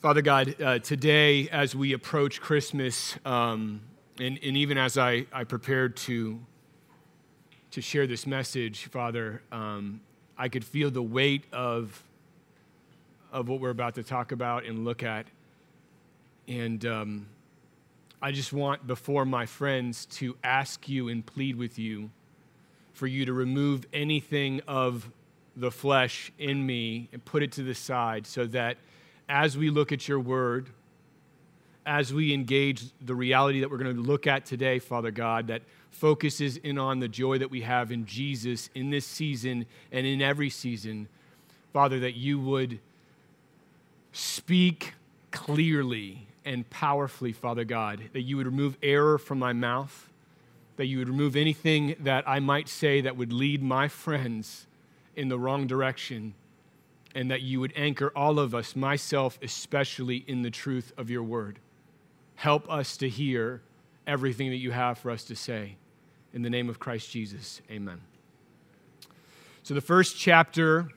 Father God, uh, today as we approach Christmas, um, and, and, even as I, I prepared to, to share this message, Father, um, I could feel the weight of, of what we're about to talk about and look at. And um, I just want, before my friends, to ask you and plead with you for you to remove anything of the flesh in me and put it to the side so that as we look at your word, as we engage the reality that we're going to look at today, Father God, that focuses in on the joy that we have in Jesus in this season and in every season, Father, that you would speak clearly and powerfully, Father God, that you would remove error from my mouth, that you would remove anything that I might say that would lead my friends in the wrong direction and that you would anchor all of us, myself especially, in the truth of your word. Help us to hear everything that you have for us to say. In the name of Christ Jesus, amen. So, the first chapter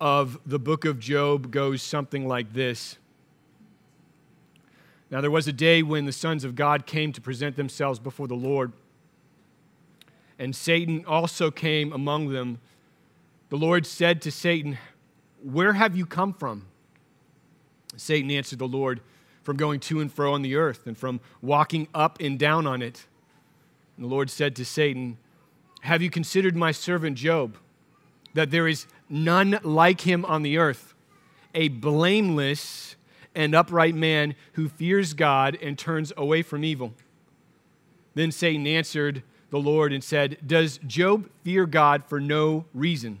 of the book of Job goes something like this. Now, there was a day when the sons of God came to present themselves before the Lord, and Satan also came among them. The Lord said to Satan, where have you come from? Satan answered the Lord, From going to and fro on the earth, and from walking up and down on it. And the Lord said to Satan, Have you considered my servant Job, that there is none like him on the earth, a blameless and upright man who fears God and turns away from evil? Then Satan answered the Lord and said, Does Job fear God for no reason?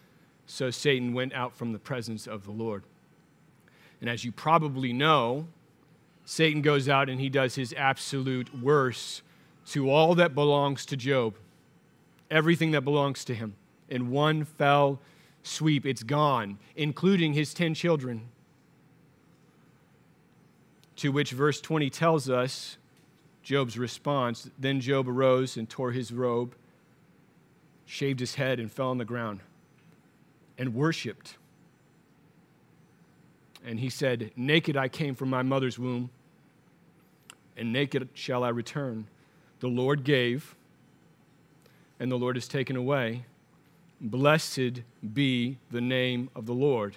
So Satan went out from the presence of the Lord. And as you probably know, Satan goes out and he does his absolute worst to all that belongs to Job, everything that belongs to him. In one fell sweep, it's gone, including his 10 children. To which verse 20 tells us Job's response. Then Job arose and tore his robe, shaved his head, and fell on the ground and worshiped. And he said, Naked I came from my mother's womb, and naked shall I return. The Lord gave, and the Lord has taken away. Blessed be the name of the Lord.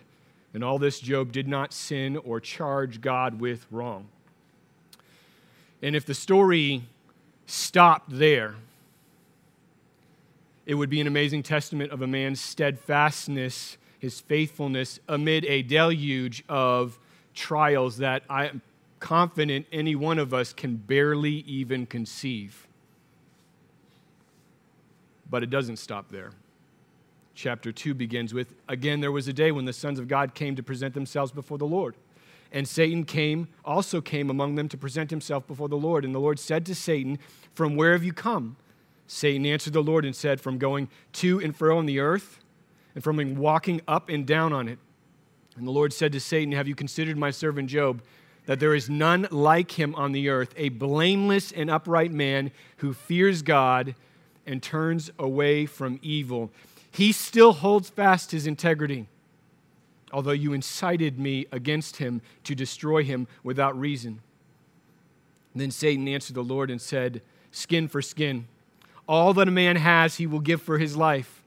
In all this, Job did not sin or charge God with wrong. And if the story stopped there, it would be an amazing testament of a man's steadfastness, his faithfulness amid a deluge of trials that I'm confident any one of us can barely even conceive. But it doesn't stop there. Chapter 2 begins with Again, there was a day when the sons of God came to present themselves before the Lord. And Satan came, also came among them to present himself before the Lord. And the Lord said to Satan, From where have you come? Satan answered the Lord and said, From going to and fro on the earth, and from walking up and down on it. And the Lord said to Satan, Have you considered my servant Job, that there is none like him on the earth, a blameless and upright man who fears God and turns away from evil? He still holds fast his integrity, although you incited me against him to destroy him without reason. then Satan answered the Lord and said, Skin for skin all that a man has, he will give for his life.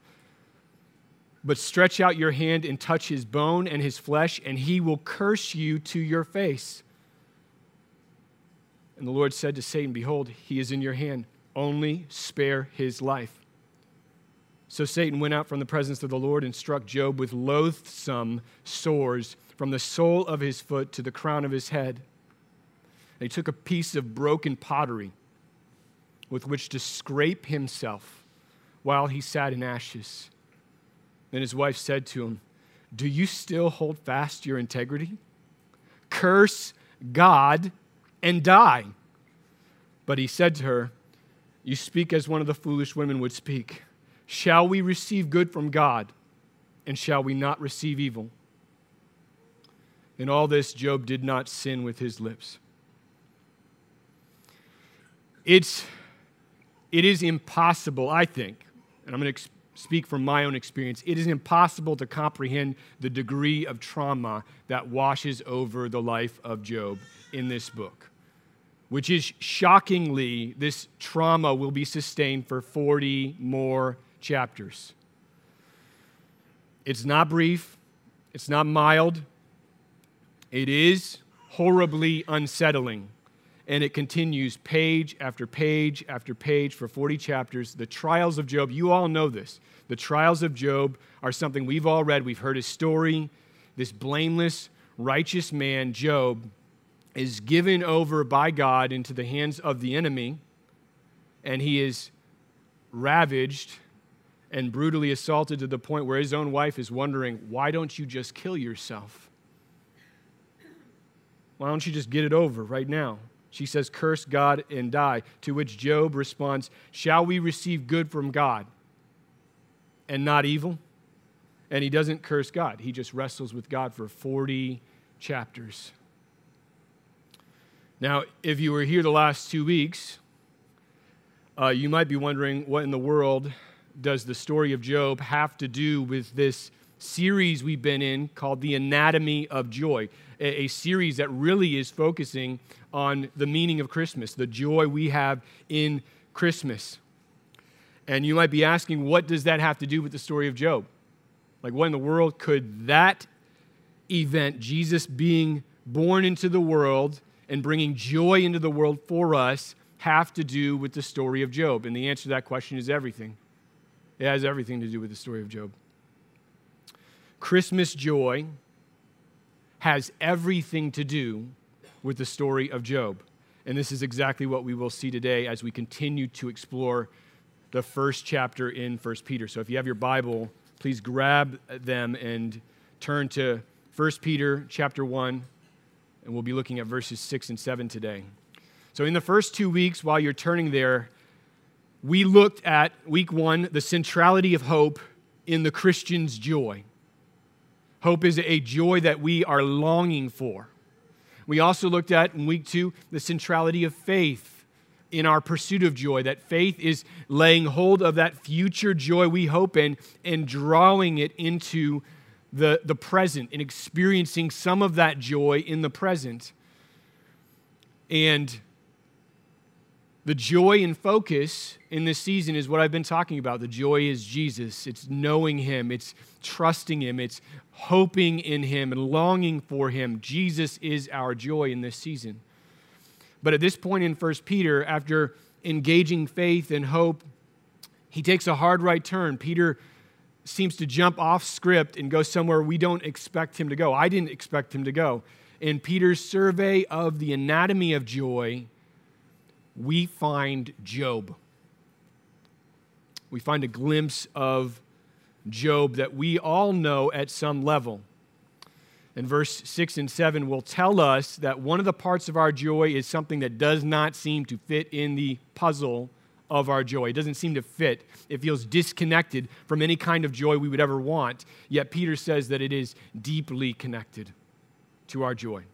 But stretch out your hand and touch his bone and his flesh, and he will curse you to your face. And the Lord said to Satan, Behold, he is in your hand. Only spare his life. So Satan went out from the presence of the Lord and struck Job with loathsome sores from the sole of his foot to the crown of his head. And he took a piece of broken pottery with which to scrape himself while he sat in ashes. Then his wife said to him, Do you still hold fast your integrity? curse God and die. But he said to her, You speak as one of the foolish women would speak. Shall we receive good from God, and shall we not receive evil? In all this, Job did not sin with his lips. It's, it is impossible, I think, and I'm going to speak from my own experience, it is impossible to comprehend the degree of trauma that washes over the life of Job in this book, which is shockingly, this trauma will be sustained for 40 more chapters. It's not brief, it's not mild, it is horribly unsettling. And it continues page after page after page for 40 chapters. The trials of Job, you all know this. The trials of Job are something we've all read. We've heard his story. This blameless, righteous man, Job, is given over by God into the hands of the enemy, and he is ravaged and brutally assaulted to the point where his own wife is wondering, Why don't you just kill yourself? Why don't you just get it over right now? She says, Curse God and die. To which Job responds, Shall we receive good from God and not evil? And he doesn't curse God. He just wrestles with God for 40 chapters. Now, if you were here the last two weeks, uh, you might be wondering what in the world does the story of Job have to do with this series we've been in called The Anatomy of Joy, a, a, series that really is focusing on the meaning of Christmas, the joy we have in Christmas. And you might be asking, what does that have to do with the story of Job? Like, what in the world could that event, Jesus being born into the world and bringing joy into the world for us, have to do with the story of Job? And the answer to that question is everything. It has everything to do with the story of Job. Christmas joy has everything to do with the story of Job. And this is exactly what we will see today as we continue to explore the first chapter in 1 Peter. So if you have your Bible, please grab them and turn to 1 Peter chapter 1, and we'll be looking at verses 6 and 7 today. So in the first two weeks, while you're turning there, we looked at week one, the centrality of hope in the Christian's joy. Hope is a joy that we are longing for. We also looked at in week two the centrality of faith in our pursuit of joy, that faith is laying hold of that future joy we hope in and drawing it into the, the present and experiencing some of that joy in the present. And the joy and focus in this season is what I've been talking about. The joy is Jesus. It's knowing Him, it's trusting Him, it's hoping in Him and longing for Him. Jesus is our joy in this season. But at this point in 1 Peter, after engaging faith and hope, he takes a hard right turn. Peter seems to jump off script and go somewhere we don't expect him to go. I didn't expect him to go. In Peter's survey of the anatomy of joy, we find Job. We find a glimpse of Job that we all know at some level. And verse 6 and 7 will tell us that one of the parts of our joy is something that does not seem to fit in the puzzle of our joy. It doesn't seem to fit. It feels disconnected from any kind of joy we would ever want. Yet Peter says that it is deeply connected to our joy.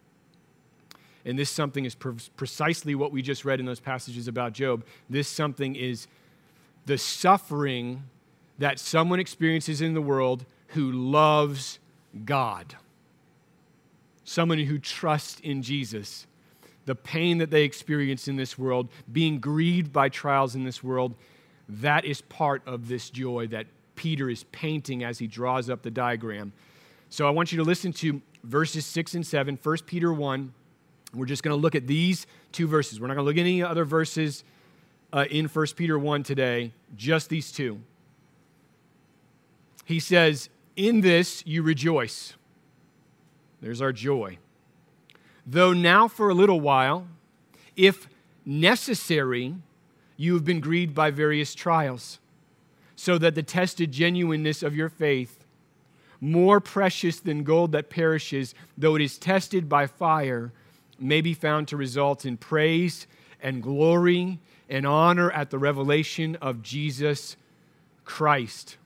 And this something is pre- precisely what we just read in those passages about Job. This something is the suffering that someone experiences in the world who loves God, someone who trusts in Jesus. The pain that they experience in this world, being grieved by trials in this world, that is part of this joy that Peter is painting as he draws up the diagram. So I want you to listen to verses 6 and 7, 1 Peter 1 we're just going to look at these two verses. We're not going to look at any other verses uh, in 1 Peter 1 today, just these two. He says, In this you rejoice. There's our joy. Though now for a little while, if necessary, you have been grieved by various trials, so that the tested genuineness of your faith, more precious than gold that perishes, though it is tested by fire, may be found to result in praise and glory and honor at the revelation of Jesus Christ.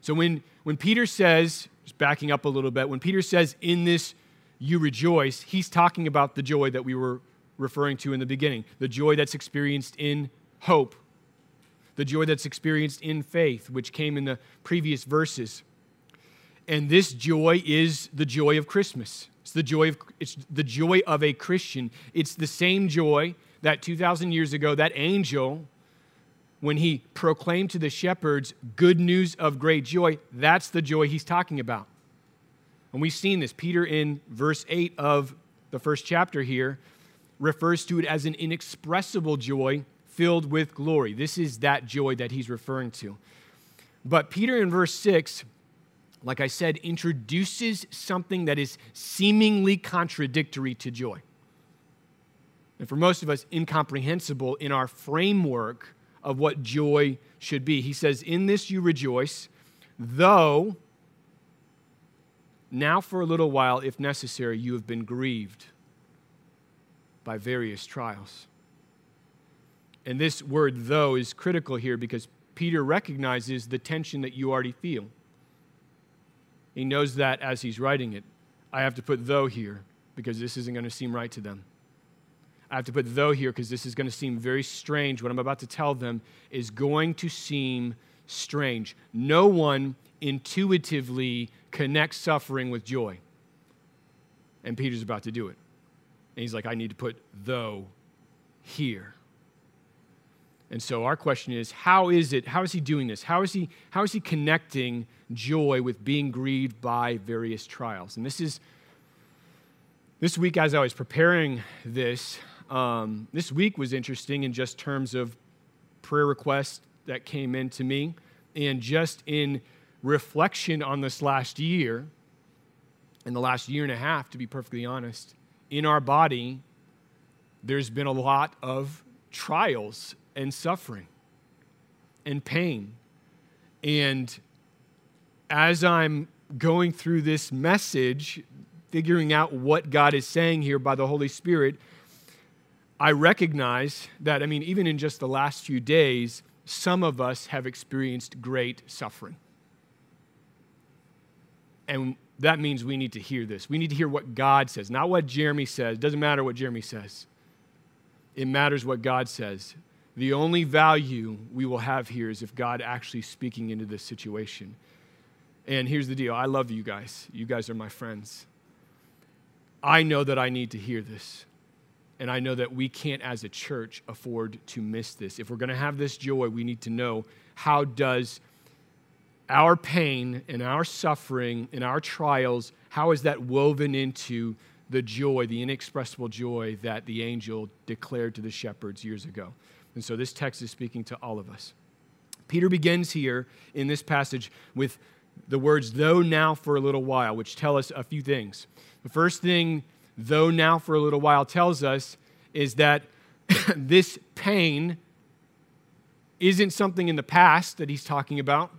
So when, when Peter says, just backing up a little bit, when Peter says, in this you rejoice, he's talking about the joy that we were referring to in the beginning, the joy that's experienced in hope, the joy that's experienced in faith, which came in the previous verses. And this joy is the joy of Christmas. It's the joy of, it's the joy of a Christian. It's the same joy that 2,000 years ago, that angel, when he proclaimed to the shepherds good news of great joy, that's the joy he's talking about. And we've seen this. Peter, in verse 8 of the first chapter here, refers to it as an inexpressible joy filled with glory. This is that joy that he's referring to. But Peter, in verse 6, like I said, introduces something that is seemingly contradictory to joy. And for most of us, incomprehensible in our framework of what joy should be. He says, In this you rejoice, though now for a little while, if necessary, you have been grieved by various trials. And this word, though, is critical here because Peter recognizes the tension that you already feel. He knows that as he's writing it. I have to put though here because this isn't going to seem right to them. I have to put though here because this is going to seem very strange. What I'm about to tell them is going to seem strange. No one intuitively connects suffering with joy. And Peter's about to do it. And he's like, I need to put though here. And so our question is, how is it, how is he doing this? How is he, how is he connecting joy with being grieved by various trials? And this is, this week as I was preparing this, um, this week was interesting in just terms of prayer requests that came in to me and just in reflection on this last year, in the last year and a half, to be perfectly honest, in our body, there's been a lot of trials and suffering and pain. And as I'm going through this message, figuring out what God is saying here by the Holy Spirit, I recognize that, I mean, even in just the last few days, some of us have experienced great suffering. And that means we need to hear this. We need to hear what God says, not what Jeremy says. It doesn't matter what Jeremy says, it matters what God says. The only value we will have here is if God actually speaking into this situation. And here's the deal I love you guys. You guys are my friends. I know that I need to hear this. And I know that we can't, as a church, afford to miss this. If we're going to have this joy, we need to know how does our pain and our suffering and our trials, how is that woven into the joy, the inexpressible joy that the angel declared to the shepherds years ago? And so this text is speaking to all of us. Peter begins here in this passage with the words, though now for a little while, which tell us a few things. The first thing, though now for a little while, tells us is that this pain isn't something in the past that he's talking about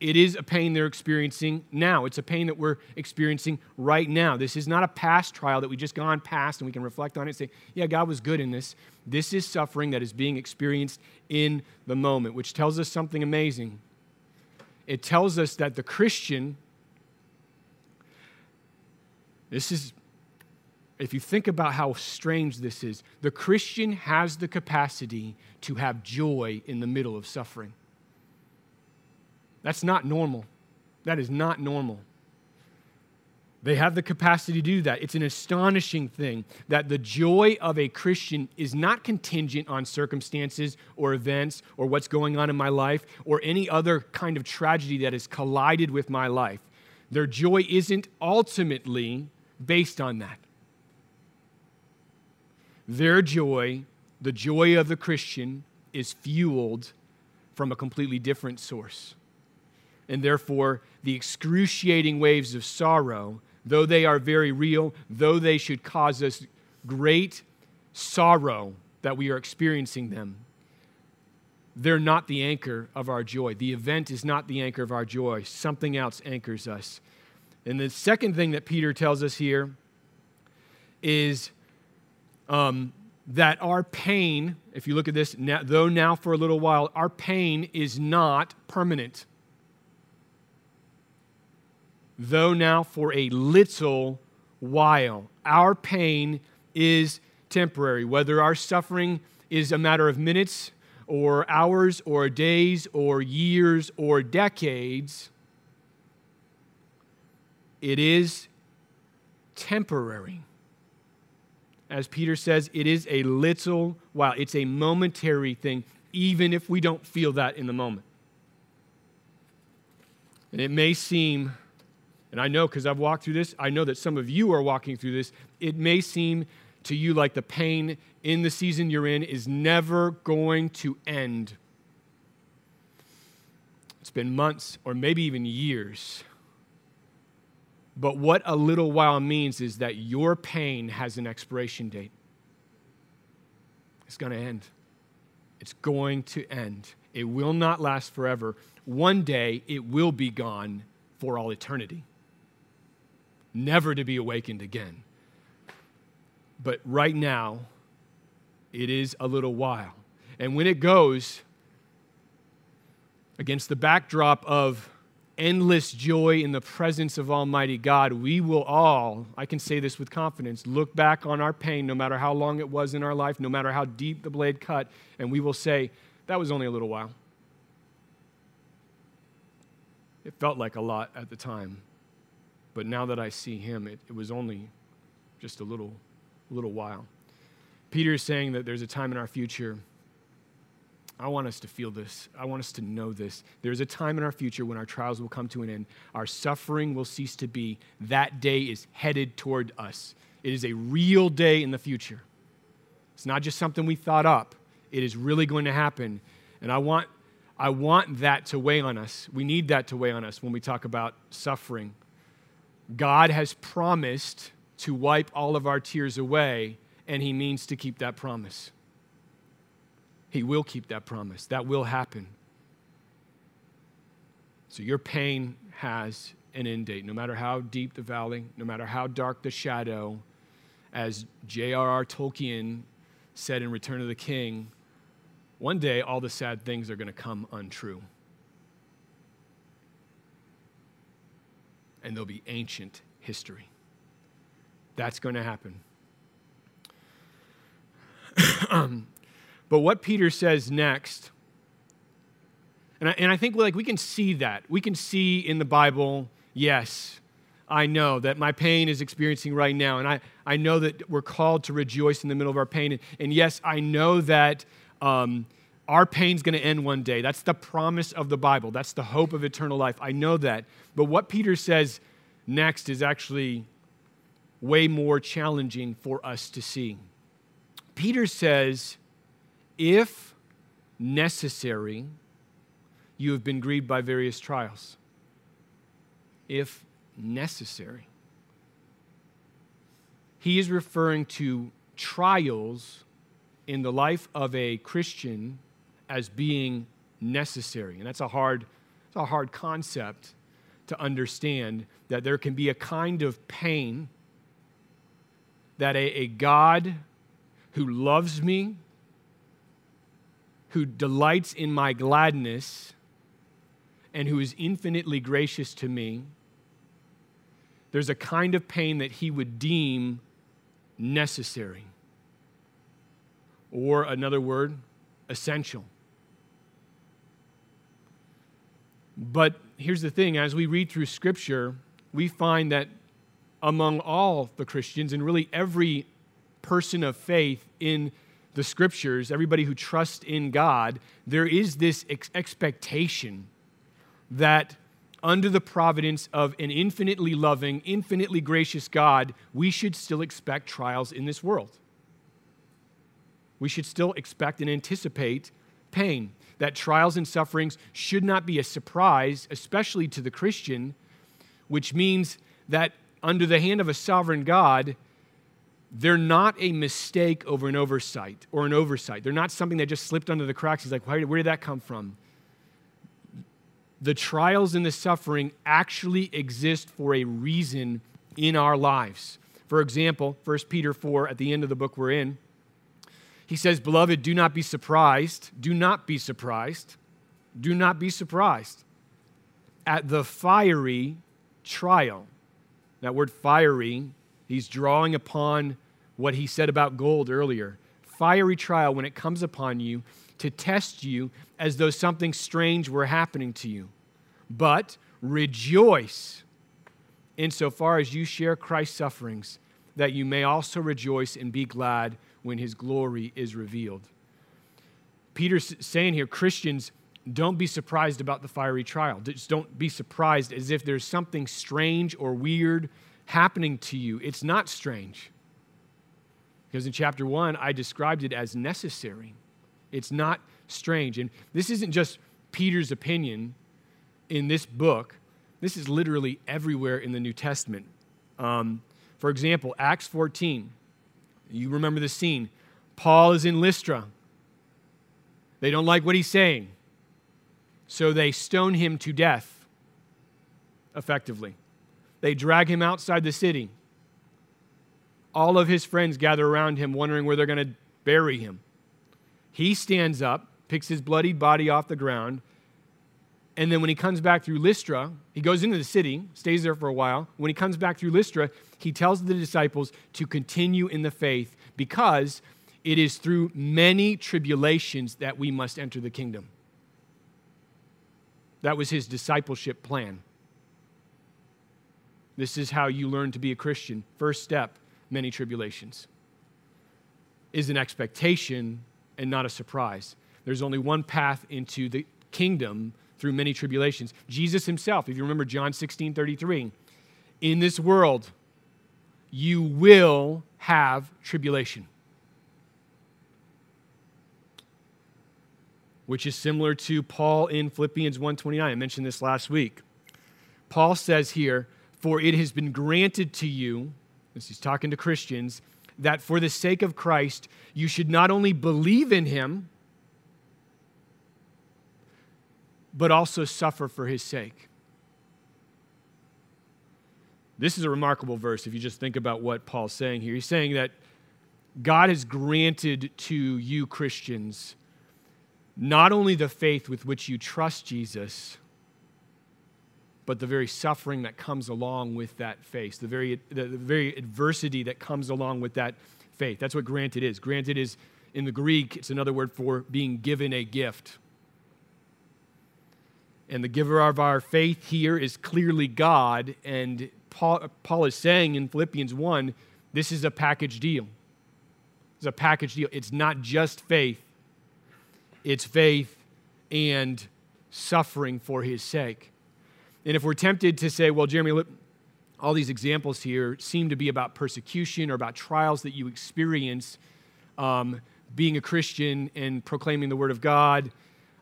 it is a pain they're experiencing now. It's a pain that we're experiencing right now. This is not a past trial that we just gone past and we can reflect on it and say, yeah, God was good in this. This is suffering that is being experienced in the moment, which tells us something amazing. It tells us that the Christian, this is, if you think about how strange this is, the Christian has the capacity to have joy in the middle of suffering. That's not normal. That is not normal. They have the capacity to do that. It's an astonishing thing that the joy of a Christian is not contingent on circumstances or events or what's going on in my life or any other kind of tragedy that has collided with my life. Their joy isn't ultimately based on that. Their joy, the joy of the Christian, is fueled from a completely different source and therefore the excruciating waves of sorrow, though they are very real, though they should cause us great sorrow that we are experiencing them, they're not the anchor of our joy. The event is not the anchor of our joy. Something else anchors us. And the second thing that Peter tells us here is um, that our pain, if you look at this, now, though now for a little while, our pain is not permanent. Though now for a little while, our pain is temporary. Whether our suffering is a matter of minutes or hours or days or years or decades, it is temporary. As Peter says, it is a little while, it's a momentary thing, even if we don't feel that in the moment. And it may seem, and I know because I've walked through this, I know that some of you are walking through this, it may seem to you like the pain in the season you're in is never going to end. It's been months or maybe even years. But what a little while means is that your pain has an expiration date. It's going to end. It's going to end. It will not last forever. One day it will be gone for all eternity, never to be awakened again. But right now, it is a little while. And when it goes, against the backdrop of endless joy in the presence of Almighty God, we will all, I can say this with confidence, look back on our pain, no matter how long it was in our life, no matter how deep the blade cut, and we will say, that was only a little while. It felt like a lot at the time, but now that I see Him, it, it was only just a little little while. Peter is saying that there's a time in our future. I want us to feel this. I want us to know this. There's a time in our future when our trials will come to an end. Our suffering will cease to be. That day is headed toward us. It is a real day in the future. It's not just something we thought up, it is really going to happen. And I want, I want that to weigh on us. We need that to weigh on us when we talk about suffering. God has promised to wipe all of our tears away, and He means to keep that promise. He will keep that promise. That will happen. So your pain has an end date. No matter how deep the valley, no matter how dark the shadow, as J.R.R. Tolkien said in Return of the King, one day all the sad things are going to come untrue. And there'll be ancient history. That's going to happen. but what Peter says next, and I, and I think like we can see that. We can see in the Bible, yes, I know that my pain is experiencing right now. And I, I know that we're called to rejoice in the middle of our pain. And, and yes, I know that um, our pain's going to end one day. That's the promise of the Bible. That's the hope of eternal life. I know that. But what Peter says next is actually way more challenging for us to see. Peter says, if necessary, you have been grieved by various trials. If necessary. He is referring to trials in the life of a Christian as being necessary. And that's a hard, it's a hard concept to understand that there can be a kind of pain that a, a God who loves me, who delights in my gladness, and who is infinitely gracious to me, there's a kind of pain that he would deem necessary. Or another word, essential. But here's the thing as we read through Scripture, we find that among all the Christians and really every person of faith in the scriptures, everybody who trusts in God, there is this ex- expectation that under the providence of an infinitely loving, infinitely gracious God, we should still expect trials in this world. We should still expect and anticipate pain. That trials and sufferings should not be a surprise, especially to the Christian, which means that under the hand of a sovereign God, they're not a mistake over an oversight or an oversight. They're not something that just slipped under the cracks. He's like, where did that come from? The trials and the suffering actually exist for a reason in our lives. For example, 1 Peter 4, at the end of the book we're in, he says, Beloved, do not be surprised. Do not be surprised. Do not be surprised at the fiery trial. That word fiery, he's drawing upon what he said about gold earlier. Fiery trial when it comes upon you to test you as though something strange were happening to you. But rejoice insofar as you share Christ's sufferings, that you may also rejoice and be glad when his glory is revealed. Peter's saying here, Christians, don't be surprised about the fiery trial. Just don't be surprised as if there's something strange or weird happening to you. It's not strange. Because in chapter one, I described it as necessary. It's not strange. And this isn't just Peter's opinion in this book, this is literally everywhere in the New Testament. Um, for example, Acts 14. You remember the scene. Paul is in Lystra. They don't like what he's saying. So they stone him to death, effectively. They drag him outside the city. All of his friends gather around him, wondering where they're going to bury him. He stands up, picks his bloodied body off the ground, and then when he comes back through Lystra, he goes into the city, stays there for a while. When he comes back through Lystra, he tells the disciples to continue in the faith because it is through many tribulations that we must enter the kingdom. That was his discipleship plan. This is how you learn to be a Christian. First step many tribulations is an expectation and not a surprise. There's only one path into the kingdom through many tribulations. Jesus himself, if you remember John 16 33, in this world, you will have tribulation. Which is similar to Paul in Philippians 1:29. I mentioned this last week. Paul says here, "For it has been granted to you, as he's talking to Christians, that for the sake of Christ you should not only believe in him, but also suffer for his sake. This is a remarkable verse if you just think about what Paul's saying here. He's saying that God has granted to you, Christians, not only the faith with which you trust Jesus, but the very suffering that comes along with that faith, the very, the, the very adversity that comes along with that faith. That's what granted is. Granted is, in the Greek, it's another word for being given a gift. And the giver of our faith here is clearly God. And Paul, Paul is saying in Philippians 1 this is a package deal. It's a package deal. It's not just faith, it's faith and suffering for his sake. And if we're tempted to say, well, Jeremy, look, all these examples here seem to be about persecution or about trials that you experience um, being a Christian and proclaiming the Word of God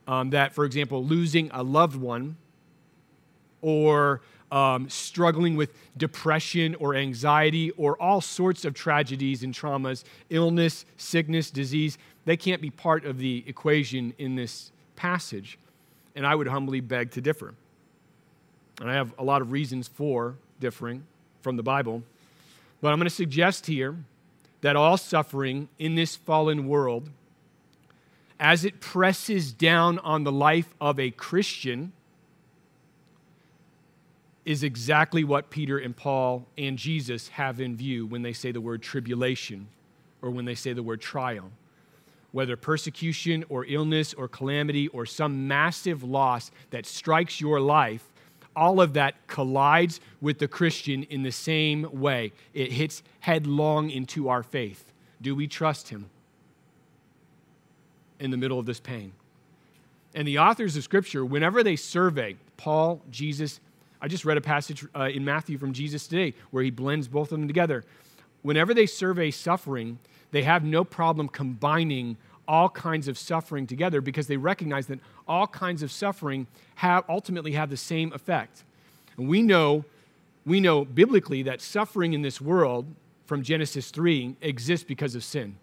um, that, for example, losing a loved one or um, struggling with depression or anxiety or all sorts of tragedies and traumas, illness, sickness, disease, they can't be part of the equation in this passage. And I would humbly beg to differ. And I have a lot of reasons for differing from the Bible. But I'm going to suggest here that all suffering in this fallen world as it presses down on the life of a Christian is exactly what Peter and Paul and Jesus have in view when they say the word tribulation or when they say the word trial. Whether persecution or illness or calamity or some massive loss that strikes your life, all of that collides with the Christian in the same way. It hits headlong into our faith. Do we trust him? in the middle of this pain. And the authors of Scripture, whenever they survey Paul, Jesus, I just read a passage uh, in Matthew from Jesus today where he blends both of them together. Whenever they survey suffering, they have no problem combining all kinds of suffering together because they recognize that all kinds of suffering have ultimately have the same effect. And we know, we know biblically that suffering in this world from Genesis 3 exists because of sin.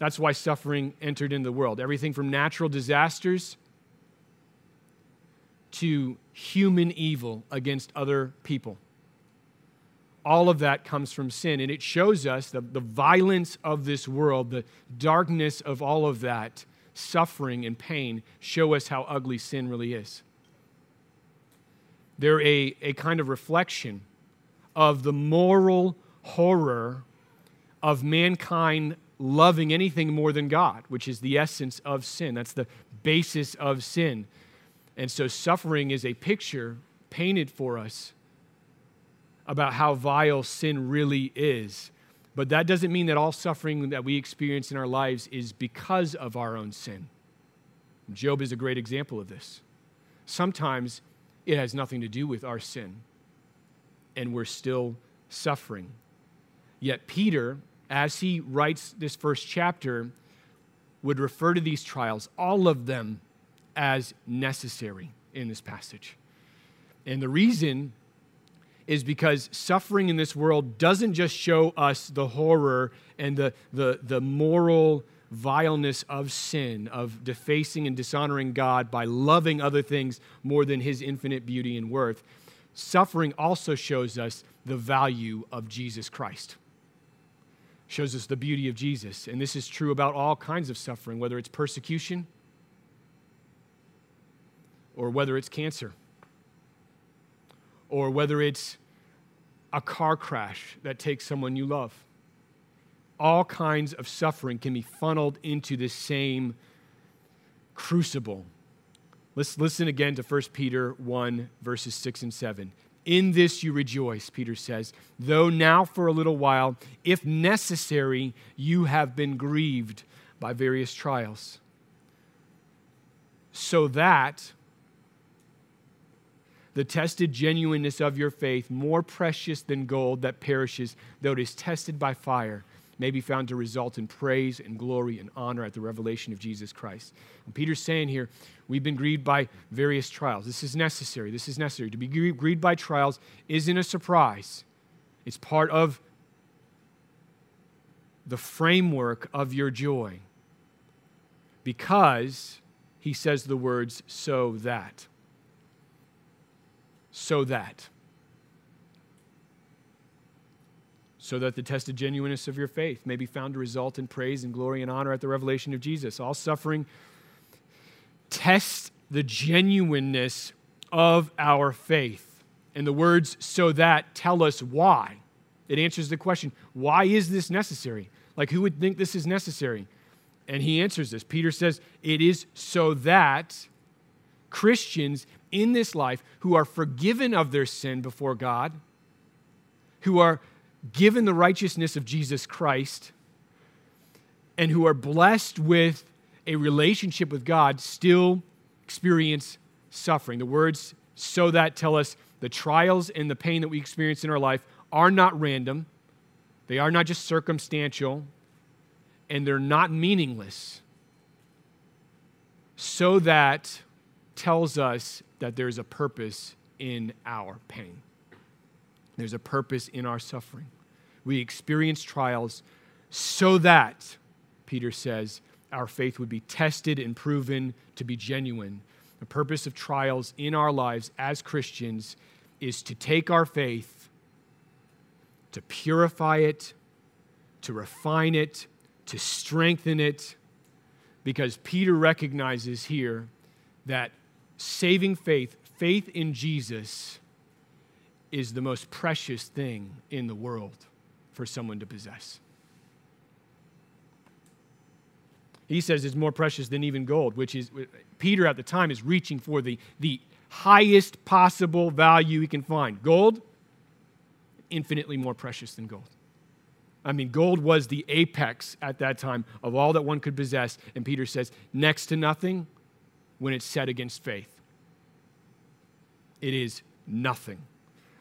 That's why suffering entered into the world. Everything from natural disasters to human evil against other people. All of that comes from sin. And it shows us the, the violence of this world, the darkness of all of that, suffering and pain, show us how ugly sin really is. They're a, a kind of reflection of the moral horror of mankind loving anything more than God, which is the essence of sin. That's the basis of sin. And so suffering is a picture painted for us about how vile sin really is. But that doesn't mean that all suffering that we experience in our lives is because of our own sin. Job is a great example of this. Sometimes it has nothing to do with our sin, and we're still suffering. Yet, Peter, as he writes this first chapter, would refer to these trials, all of them, as necessary in this passage. And the reason is because suffering in this world doesn't just show us the horror and the, the, the moral vileness of sin, of defacing and dishonoring God by loving other things more than his infinite beauty and worth. Suffering also shows us the value of Jesus Christ. Shows us the beauty of Jesus. And this is true about all kinds of suffering, whether it's persecution or whether it's cancer or whether it's a car crash that takes someone you love. All kinds of suffering can be funneled into this same crucible. Let's listen again to 1 Peter 1, verses 6 and 7. In this you rejoice, Peter says, though now for a little while, if necessary, you have been grieved by various trials, so that the tested genuineness of your faith, more precious than gold that perishes, though it is tested by fire, may be found to result in praise and glory and honor at the revelation of Jesus Christ. And Peter's saying here, we've been grieved by various trials. This is necessary. This is necessary. To be grieved by trials isn't a surprise, it's part of the framework of your joy. Because he says the words, so that so that. So that the tested genuineness of your faith may be found to result in praise and glory and honor at the revelation of Jesus. All suffering tests the genuineness of our faith. And the words so that tell us why. It answers the question why is this necessary? Like, who would think this is necessary? And he answers this. Peter says, It is so that Christians in this life who are forgiven of their sin before God, who are given the righteousness of Jesus Christ, and who are blessed with a relationship with God still experience suffering. The words so that tell us the trials and the pain that we experience in our life are not random, they are not just circumstantial, and they're not meaningless. So that tells us that there's a purpose in our pain. There's a purpose in our suffering. We experience trials so that, Peter says, our faith would be tested and proven to be genuine. The purpose of trials in our lives as Christians is to take our faith, to purify it, to refine it, to strengthen it, because Peter recognizes here that saving faith, faith in Jesus, is the most precious thing in the world for someone to possess. He says it's more precious than even gold, which is, Peter at the time is reaching for the, the highest possible value he can find. Gold, infinitely more precious than gold. I mean, gold was the apex at that time of all that one could possess. And Peter says, next to nothing, when it's set against faith. It is nothing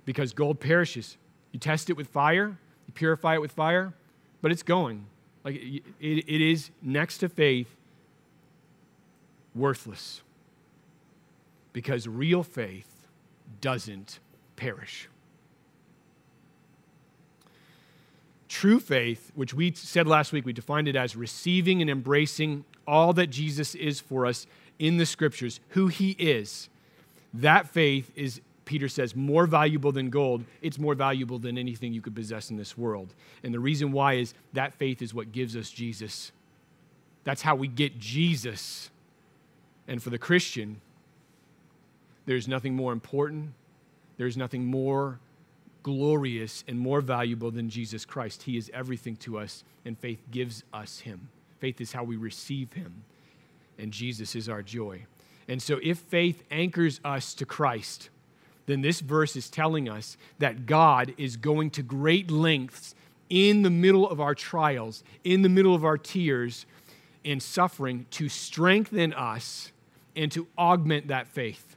because gold perishes. You test it with fire, you purify it with fire, but it's going. Like it, it is next to faith worthless because real faith doesn't perish. True faith, which we said last week, we defined it as receiving and embracing all that Jesus is for us in the scriptures, who he is. That faith is, Peter says, more valuable than gold. It's more valuable than anything you could possess in this world. And the reason why is that faith is what gives us Jesus. That's how we get Jesus. And for the Christian, there's nothing more important, there's nothing more glorious and more valuable than Jesus Christ. He is everything to us, and faith gives us Him. Faith is how we receive Him, and Jesus is our joy. And so, if faith anchors us to Christ, then this verse is telling us that God is going to great lengths in the middle of our trials, in the middle of our tears and suffering, to strengthen us and to augment that faith.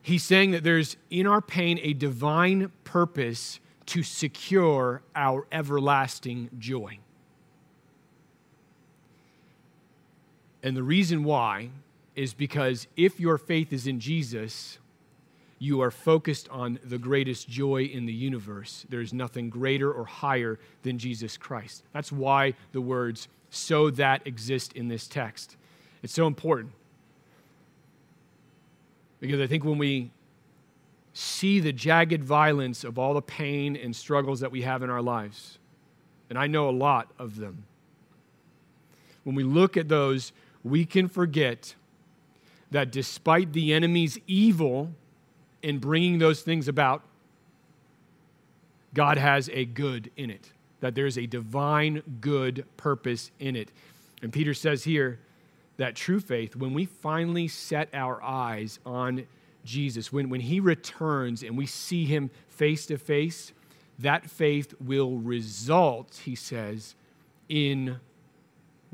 He's saying that there's in our pain a divine purpose to secure our everlasting joy. And the reason why is because if your faith is in Jesus, you are focused on the greatest joy in the universe. There's nothing greater or higher than Jesus Christ. That's why the words so that exist in this text. It's so important. Because I think when we see the jagged violence of all the pain and struggles that we have in our lives, and I know a lot of them, when we look at those, we can forget that despite the enemy's evil in bringing those things about, God has a good in it, that there's a divine good purpose in it. And Peter says here that true faith, when we finally set our eyes on Jesus, when, when he returns and we see him face to face, that faith will result, he says, in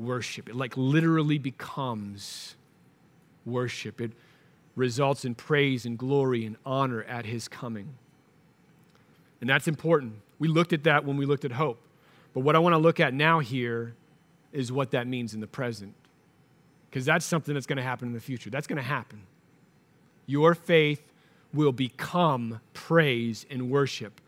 worship. It like literally becomes worship. It results in praise and glory and honor at his coming. And that's important. We looked at that when we looked at hope. But what I want to look at now here is what that means in the present. Because that's something that's going to happen in the future. That's going to happen. Your faith will become praise and worship.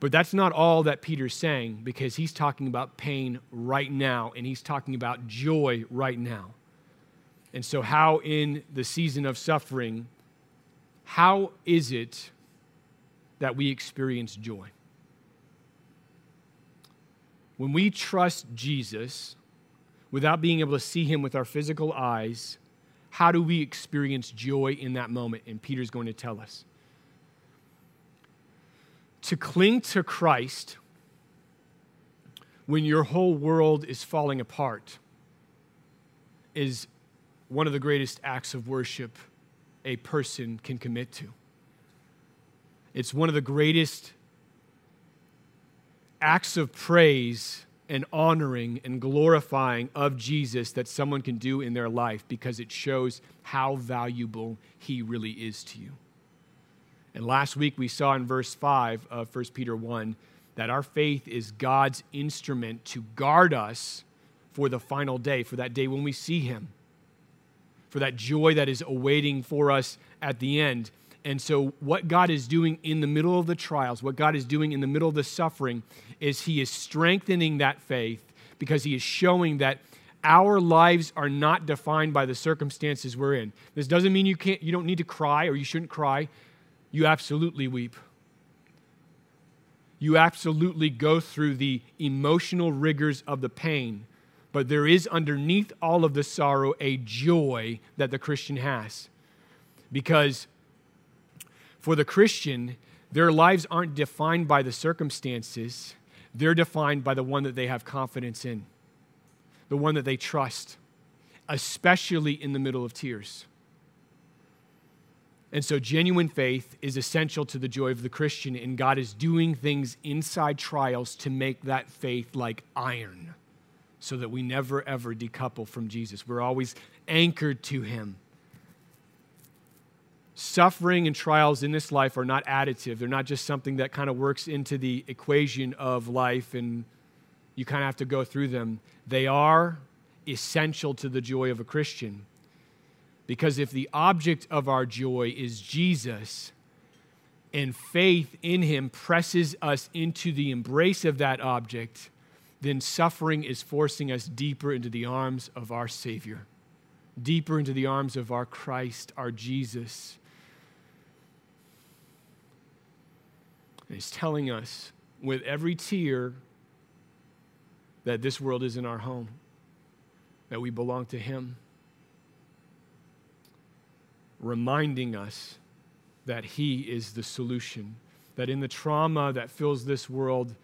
But that's not all that Peter's saying because he's talking about pain right now and he's talking about joy right now. And so, how in the season of suffering, how is it that we experience joy? When we trust Jesus without being able to see him with our physical eyes, how do we experience joy in that moment? And Peter's going to tell us. To cling to Christ when your whole world is falling apart is one of the greatest acts of worship a person can commit to. It's one of the greatest acts of praise and honoring and glorifying of Jesus that someone can do in their life because it shows how valuable he really is to you. And last week we saw in verse 5 of 1 Peter 1 that our faith is God's instrument to guard us for the final day, for that day when we see him for that joy that is awaiting for us at the end. And so, what God is doing in the middle of the trials, what God is doing in the middle of the suffering, is He is strengthening that faith because He is showing that our lives are not defined by the circumstances we're in. This doesn't mean you can't, you don't need to cry or you shouldn't cry. You absolutely weep. You absolutely go through the emotional rigors of the pain. But there is underneath all of the sorrow a joy that the Christian has. Because for the Christian, their lives aren't defined by the circumstances, they're defined by the one that they have confidence in, the one that they trust, especially in the middle of tears. And so, genuine faith is essential to the joy of the Christian, and God is doing things inside trials to make that faith like iron so that we never ever decouple from Jesus. We're always anchored to Him. Suffering and trials in this life are not additive. They're not just something that kind of works into the equation of life and you kind of have to go through them. They are essential to the joy of a Christian. Because if the object of our joy is Jesus, and faith in him presses us into the embrace of that object, then suffering is forcing us deeper into the arms of our Savior, deeper into the arms of our Christ, our Jesus. And he's telling us with every tear that this world isn't our home, that we belong to him, reminding us that He is the solution. That in the trauma that fills this world,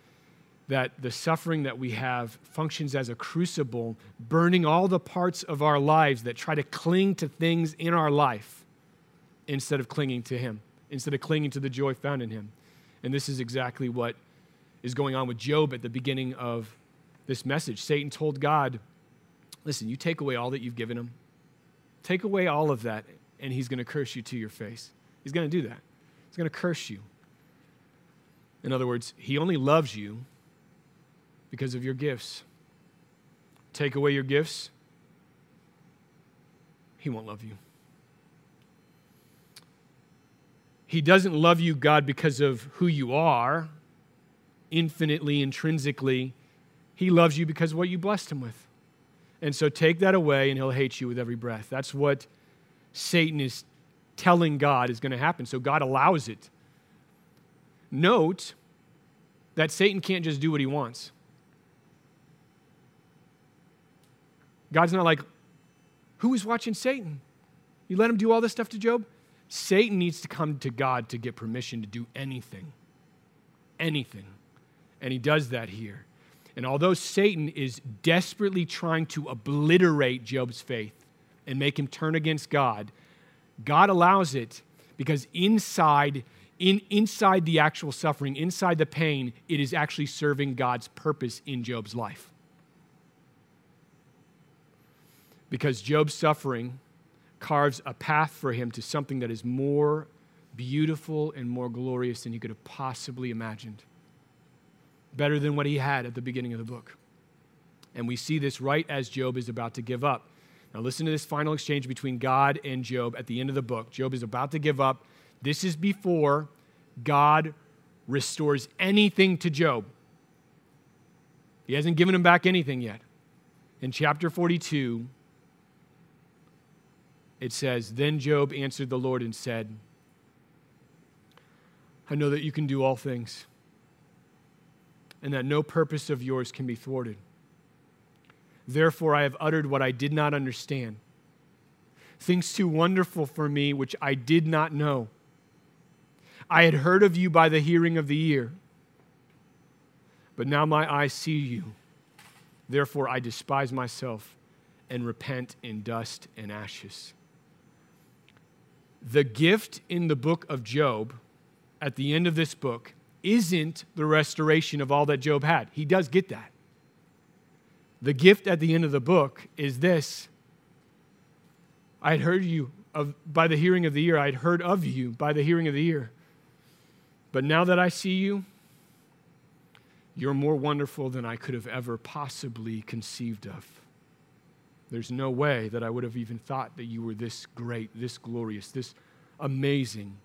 that the suffering that we have functions as a crucible, burning all the parts of our lives that try to cling to things in our life instead of clinging to Him, instead of clinging to the joy found in Him. And this is exactly what is going on with Job at the beginning of this message. Satan told God, Listen, you take away all that you've given him, take away all of that, and he's going to curse you to your face. He's going to do that. He's going to curse you. In other words, He only loves you because of your gifts. Take away your gifts, He won't love you. He doesn't love you, God, because of who you are, infinitely, intrinsically. He loves you because what you blessed Him with. And so take that away, and He'll hate you with every breath. That's what Satan is telling God is going to happen. So God allows it. Note that Satan can't just do what he wants. God's not like, who is watching Satan? You let him do all this stuff to Job? Satan needs to come to God to get permission to do anything. Anything. And he does that here. And although Satan is desperately trying to obliterate Job's faith and make him turn against God, God allows it because inside, in, inside the actual suffering, inside the pain, it is actually serving God's purpose in Job's life. Because Job's suffering carves a path for him to something that is more beautiful and more glorious than he could have possibly imagined. Better than what he had at the beginning of the book. And we see this right as Job is about to give up. Now, listen to this final exchange between God and Job at the end of the book. Job is about to give up. This is before God restores anything to Job. He hasn't given him back anything yet. In chapter 42, it says, Then Job answered the Lord and said, I know that you can do all things, and that no purpose of yours can be thwarted. Therefore, I have uttered what I did not understand, things too wonderful for me which I did not know. I had heard of you by the hearing of the ear, but now my eyes see you. Therefore, I despise myself and repent in dust and ashes. The gift in the book of Job, at the end of this book, isn't the restoration of all that Job had. He does get that. The gift at the end of the book is this I had heard you of, by the hearing of the ear, I had heard of you by the hearing of the ear. But now that I see you, you're more wonderful than I could have ever possibly conceived of. There's no way that I would have even thought that you were this great, this glorious, this amazing.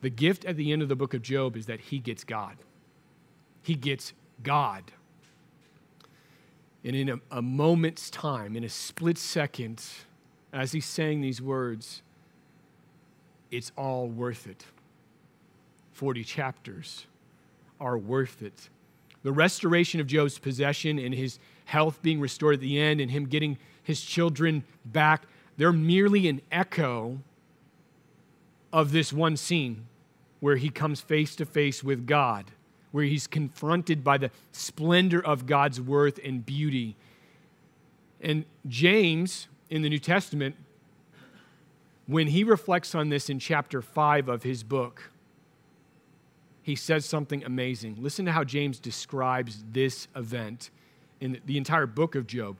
The gift at the end of the book of Job is that he gets God. He gets God. And in a, a moment's time, in a split second, as he's saying these words, it's all worth it. 40 chapters are worth it. The restoration of Job's possession and his health being restored at the end and him getting his children back, they're merely an echo of this one scene where he comes face to face with God where he's confronted by the splendor of God's worth and beauty. And James in the New Testament, when he reflects on this in chapter 5 of his book, he says something amazing. Listen to how James describes this event in the entire book of Job.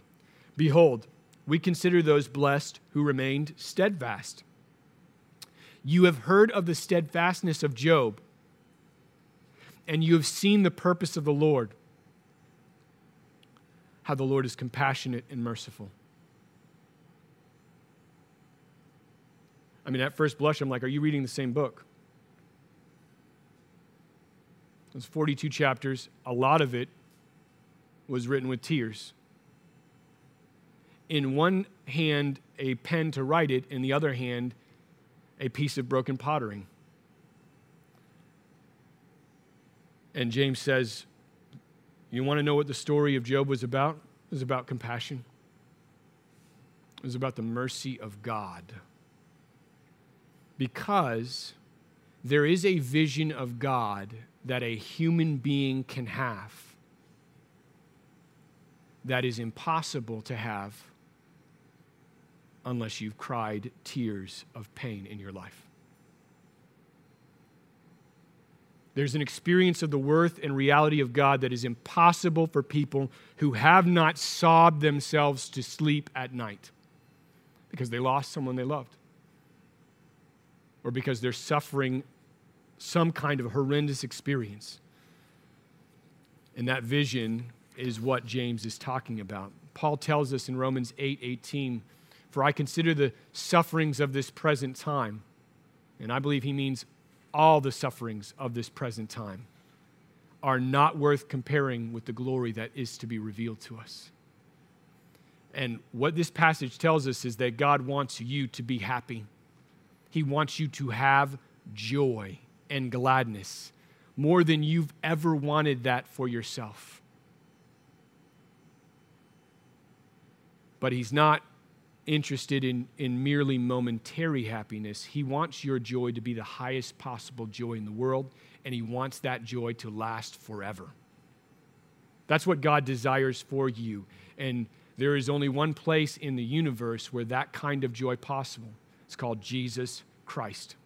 Behold, we consider those blessed who remained steadfast. You have heard of the steadfastness of Job and you have seen the purpose of the Lord, how the Lord is compassionate and merciful. I mean, at first blush, I'm like, are you reading the same book? Those 42 chapters, a lot of it was written with tears. In one hand, a pen to write it, in the other hand, a piece of broken pottery. And James says, You want to know what the story of Job was about? It was about compassion, it was about the mercy of God. Because there is a vision of God that a human being can have that is impossible to have unless you've cried tears of pain in your life. There's an experience of the worth and reality of God that is impossible for people who have not sobbed themselves to sleep at night because they lost someone they loved or because they're suffering some kind of horrendous experience. And that vision is what James is talking about. Paul tells us in Romans 8 18, For I consider the sufferings of this present time, and I believe he means all the sufferings of this present time, are not worth comparing with the glory that is to be revealed to us. And what this passage tells us is that God wants you to be happy. He wants you to have joy and gladness more than you've ever wanted that for yourself. But He's not interested in, in merely momentary happiness. He wants your joy to be the highest possible joy in the world, and He wants that joy to last forever. That's what God desires for you. And there is only one place in the universe where that kind of joy possible. It's called Jesus Christ.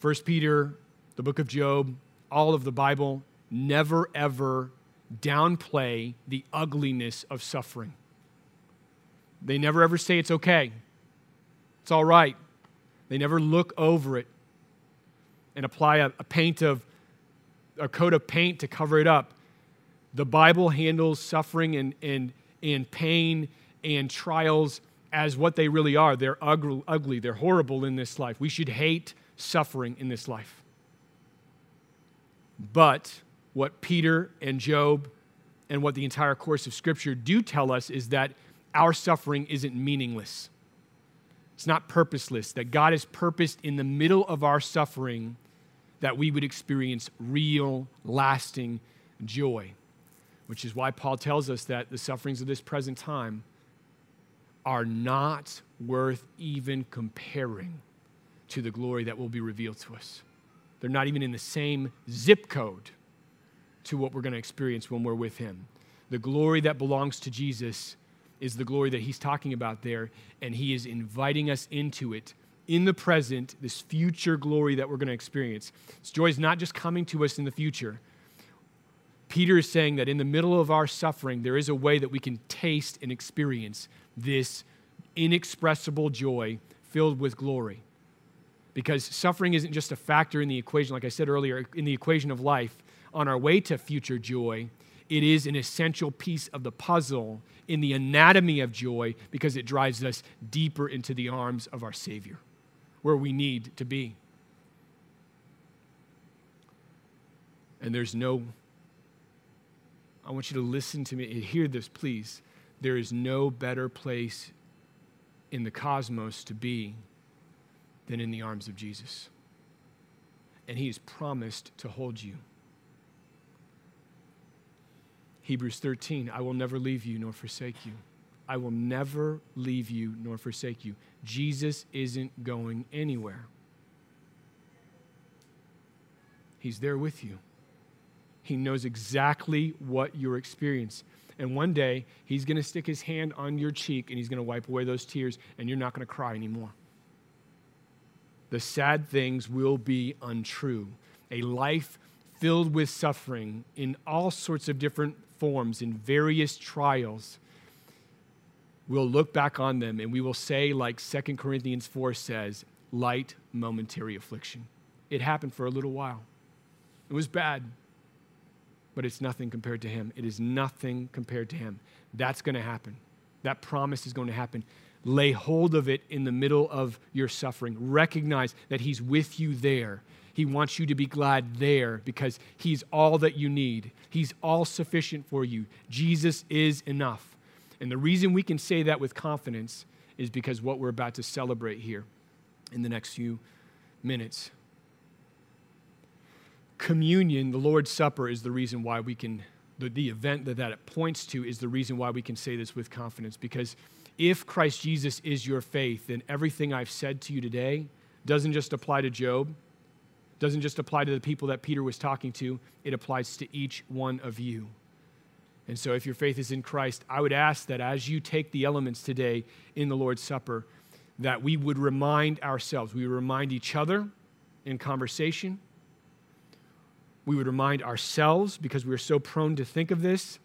1 Peter, the book of Job, all of the Bible never ever downplay the ugliness of suffering. They never ever say it's okay, it's all right. They never look over it and apply a, a paint of a coat of paint to cover it up. The Bible handles suffering and, and, and pain and trials as what they really are. They're ugly, they're horrible in this life. We should hate suffering in this life. But what Peter and Job and what the entire course of Scripture do tell us is that our suffering isn't meaningless. It's not purposeless, that God has purposed in the middle of our suffering that we would experience real, lasting joy, which is why Paul tells us that the sufferings of this present time are not worth even comparing to the glory that will be revealed to us. They're not even in the same zip code to what we're going to experience when we're with Him. The glory that belongs to Jesus is the glory that He's talking about there, and He is inviting us into it in the present, this future glory that we're going to experience. This joy is not just coming to us in the future. Peter is saying that in the middle of our suffering, there is a way that we can taste and experience this inexpressible joy filled with glory because suffering isn't just a factor in the equation, like I said earlier, in the equation of life on our way to future joy. It is an essential piece of the puzzle in the anatomy of joy because it drives us deeper into the arms of our Savior, where we need to be. And there's no, I want you to listen to me hear this, please. There is no better place in the cosmos to be than in the arms of Jesus. And he has promised to hold you. Hebrews 13, I will never leave you nor forsake you. I will never leave you nor forsake you. Jesus isn't going anywhere. He's there with you. He knows exactly what you're experiencing. And one day, He's going to stick His hand on your cheek and He's going to wipe away those tears, and you're not going to cry anymore the sad things will be untrue. A life filled with suffering in all sorts of different forms, in various trials, we'll look back on them and we will say, like 2 Corinthians 4 says, light momentary affliction. It happened for a little while. It was bad, but it's nothing compared to Him. It is nothing compared to Him. That's going to happen. That promise is going to happen. Lay hold of it in the middle of your suffering. Recognize that He's with you there. He wants you to be glad there because He's all that you need. He's all sufficient for you. Jesus is enough. And the reason we can say that with confidence is because what we're about to celebrate here in the next few minutes. Communion, the Lord's Supper, is the reason why we can, the, the event that, that it points to is the reason why we can say this with confidence because if Christ Jesus is your faith, then everything I've said to you today doesn't just apply to Job, doesn't just apply to the people that Peter was talking to, it applies to each one of you. And so, if your faith is in Christ, I would ask that as you take the elements today in the Lord's Supper, that we would remind ourselves, we would remind each other in conversation, we would remind ourselves, because we're so prone to think of this,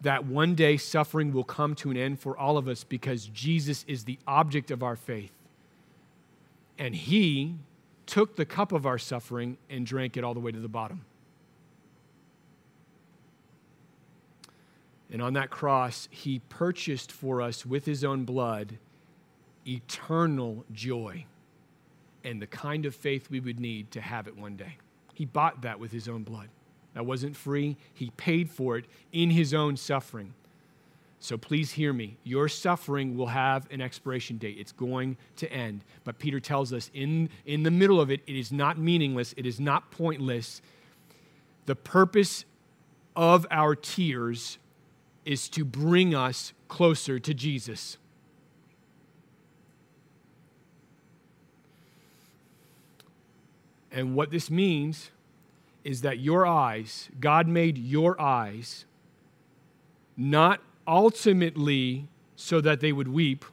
that one day suffering will come to an end for all of us because Jesus is the object of our faith. And He took the cup of our suffering and drank it all the way to the bottom. And on that cross, He purchased for us with His own blood eternal joy and the kind of faith we would need to have it one day. He bought that with His own blood. That wasn't free. He paid for it in his own suffering. So please hear me. Your suffering will have an expiration date. It's going to end. But Peter tells us in, in the middle of it, it is not meaningless, it is not pointless. The purpose of our tears is to bring us closer to Jesus. And what this means is that your eyes, God made your eyes, not ultimately so that they would weep,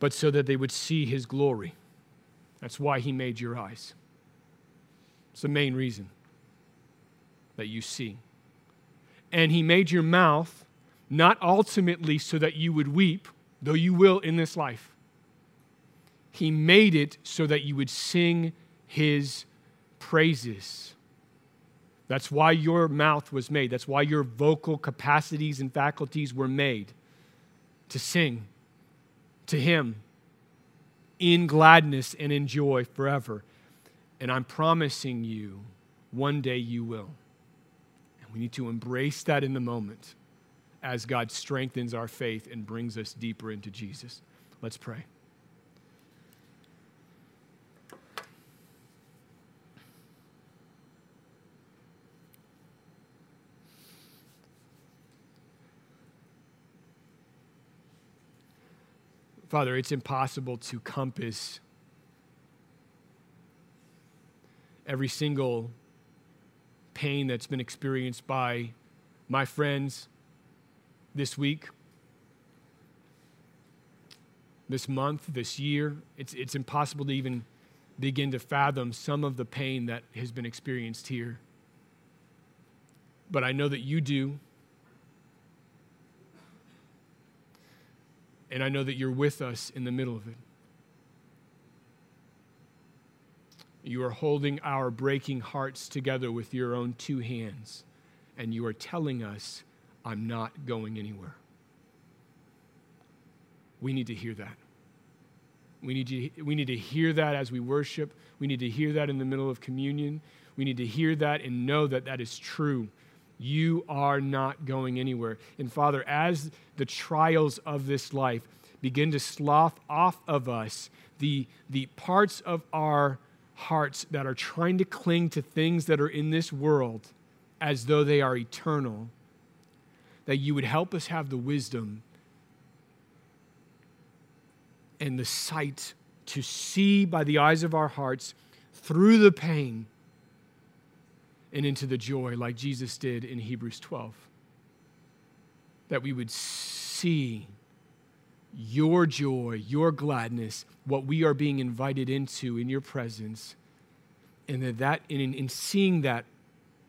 but so that they would see his glory. That's why he made your eyes. It's the main reason that you see. And he made your mouth not ultimately so that you would weep, though you will in this life, he made it so that you would sing His praises. That's why your mouth was made. That's why your vocal capacities and faculties were made to sing to Him in gladness and in joy forever. And I'm promising you, one day you will. And we need to embrace that in the moment as God strengthens our faith and brings us deeper into Jesus. Let's pray. Father, it's impossible to compass every single pain that's been experienced by my friends this week, this month, this year. It's, it's impossible to even begin to fathom some of the pain that has been experienced here. But I know that you do. And I know that you're with us in the middle of it. You are holding our breaking hearts together with your own two hands, and you are telling us, I'm not going anywhere. We need to hear that. We need, to, we need to hear that as we worship. We need to hear that in the middle of communion. We need to hear that and know that that is true. You are not going anywhere. And Father, as the trials of this life begin to slough off of us the, the parts of our hearts that are trying to cling to things that are in this world as though they are eternal, that you would help us have the wisdom and the sight to see by the eyes of our hearts through the pain and into the joy, like Jesus did in Hebrews 12. That we would see your joy, your gladness, what we are being invited into in your presence. And that, that in, in seeing that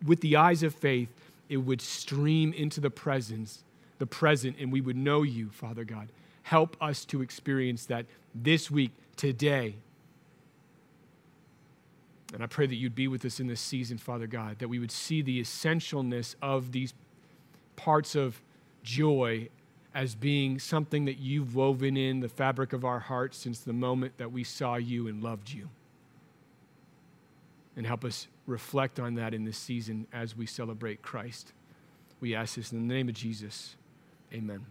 with the eyes of faith, it would stream into the presence, the present, and we would know you, Father God. Help us to experience that this week, today. And I pray that you'd be with us in this season, Father God, that we would see the essentialness of these parts of joy as being something that you've woven in the fabric of our hearts since the moment that we saw you and loved you. And help us reflect on that in this season as we celebrate Christ. We ask this in the name of Jesus. Amen.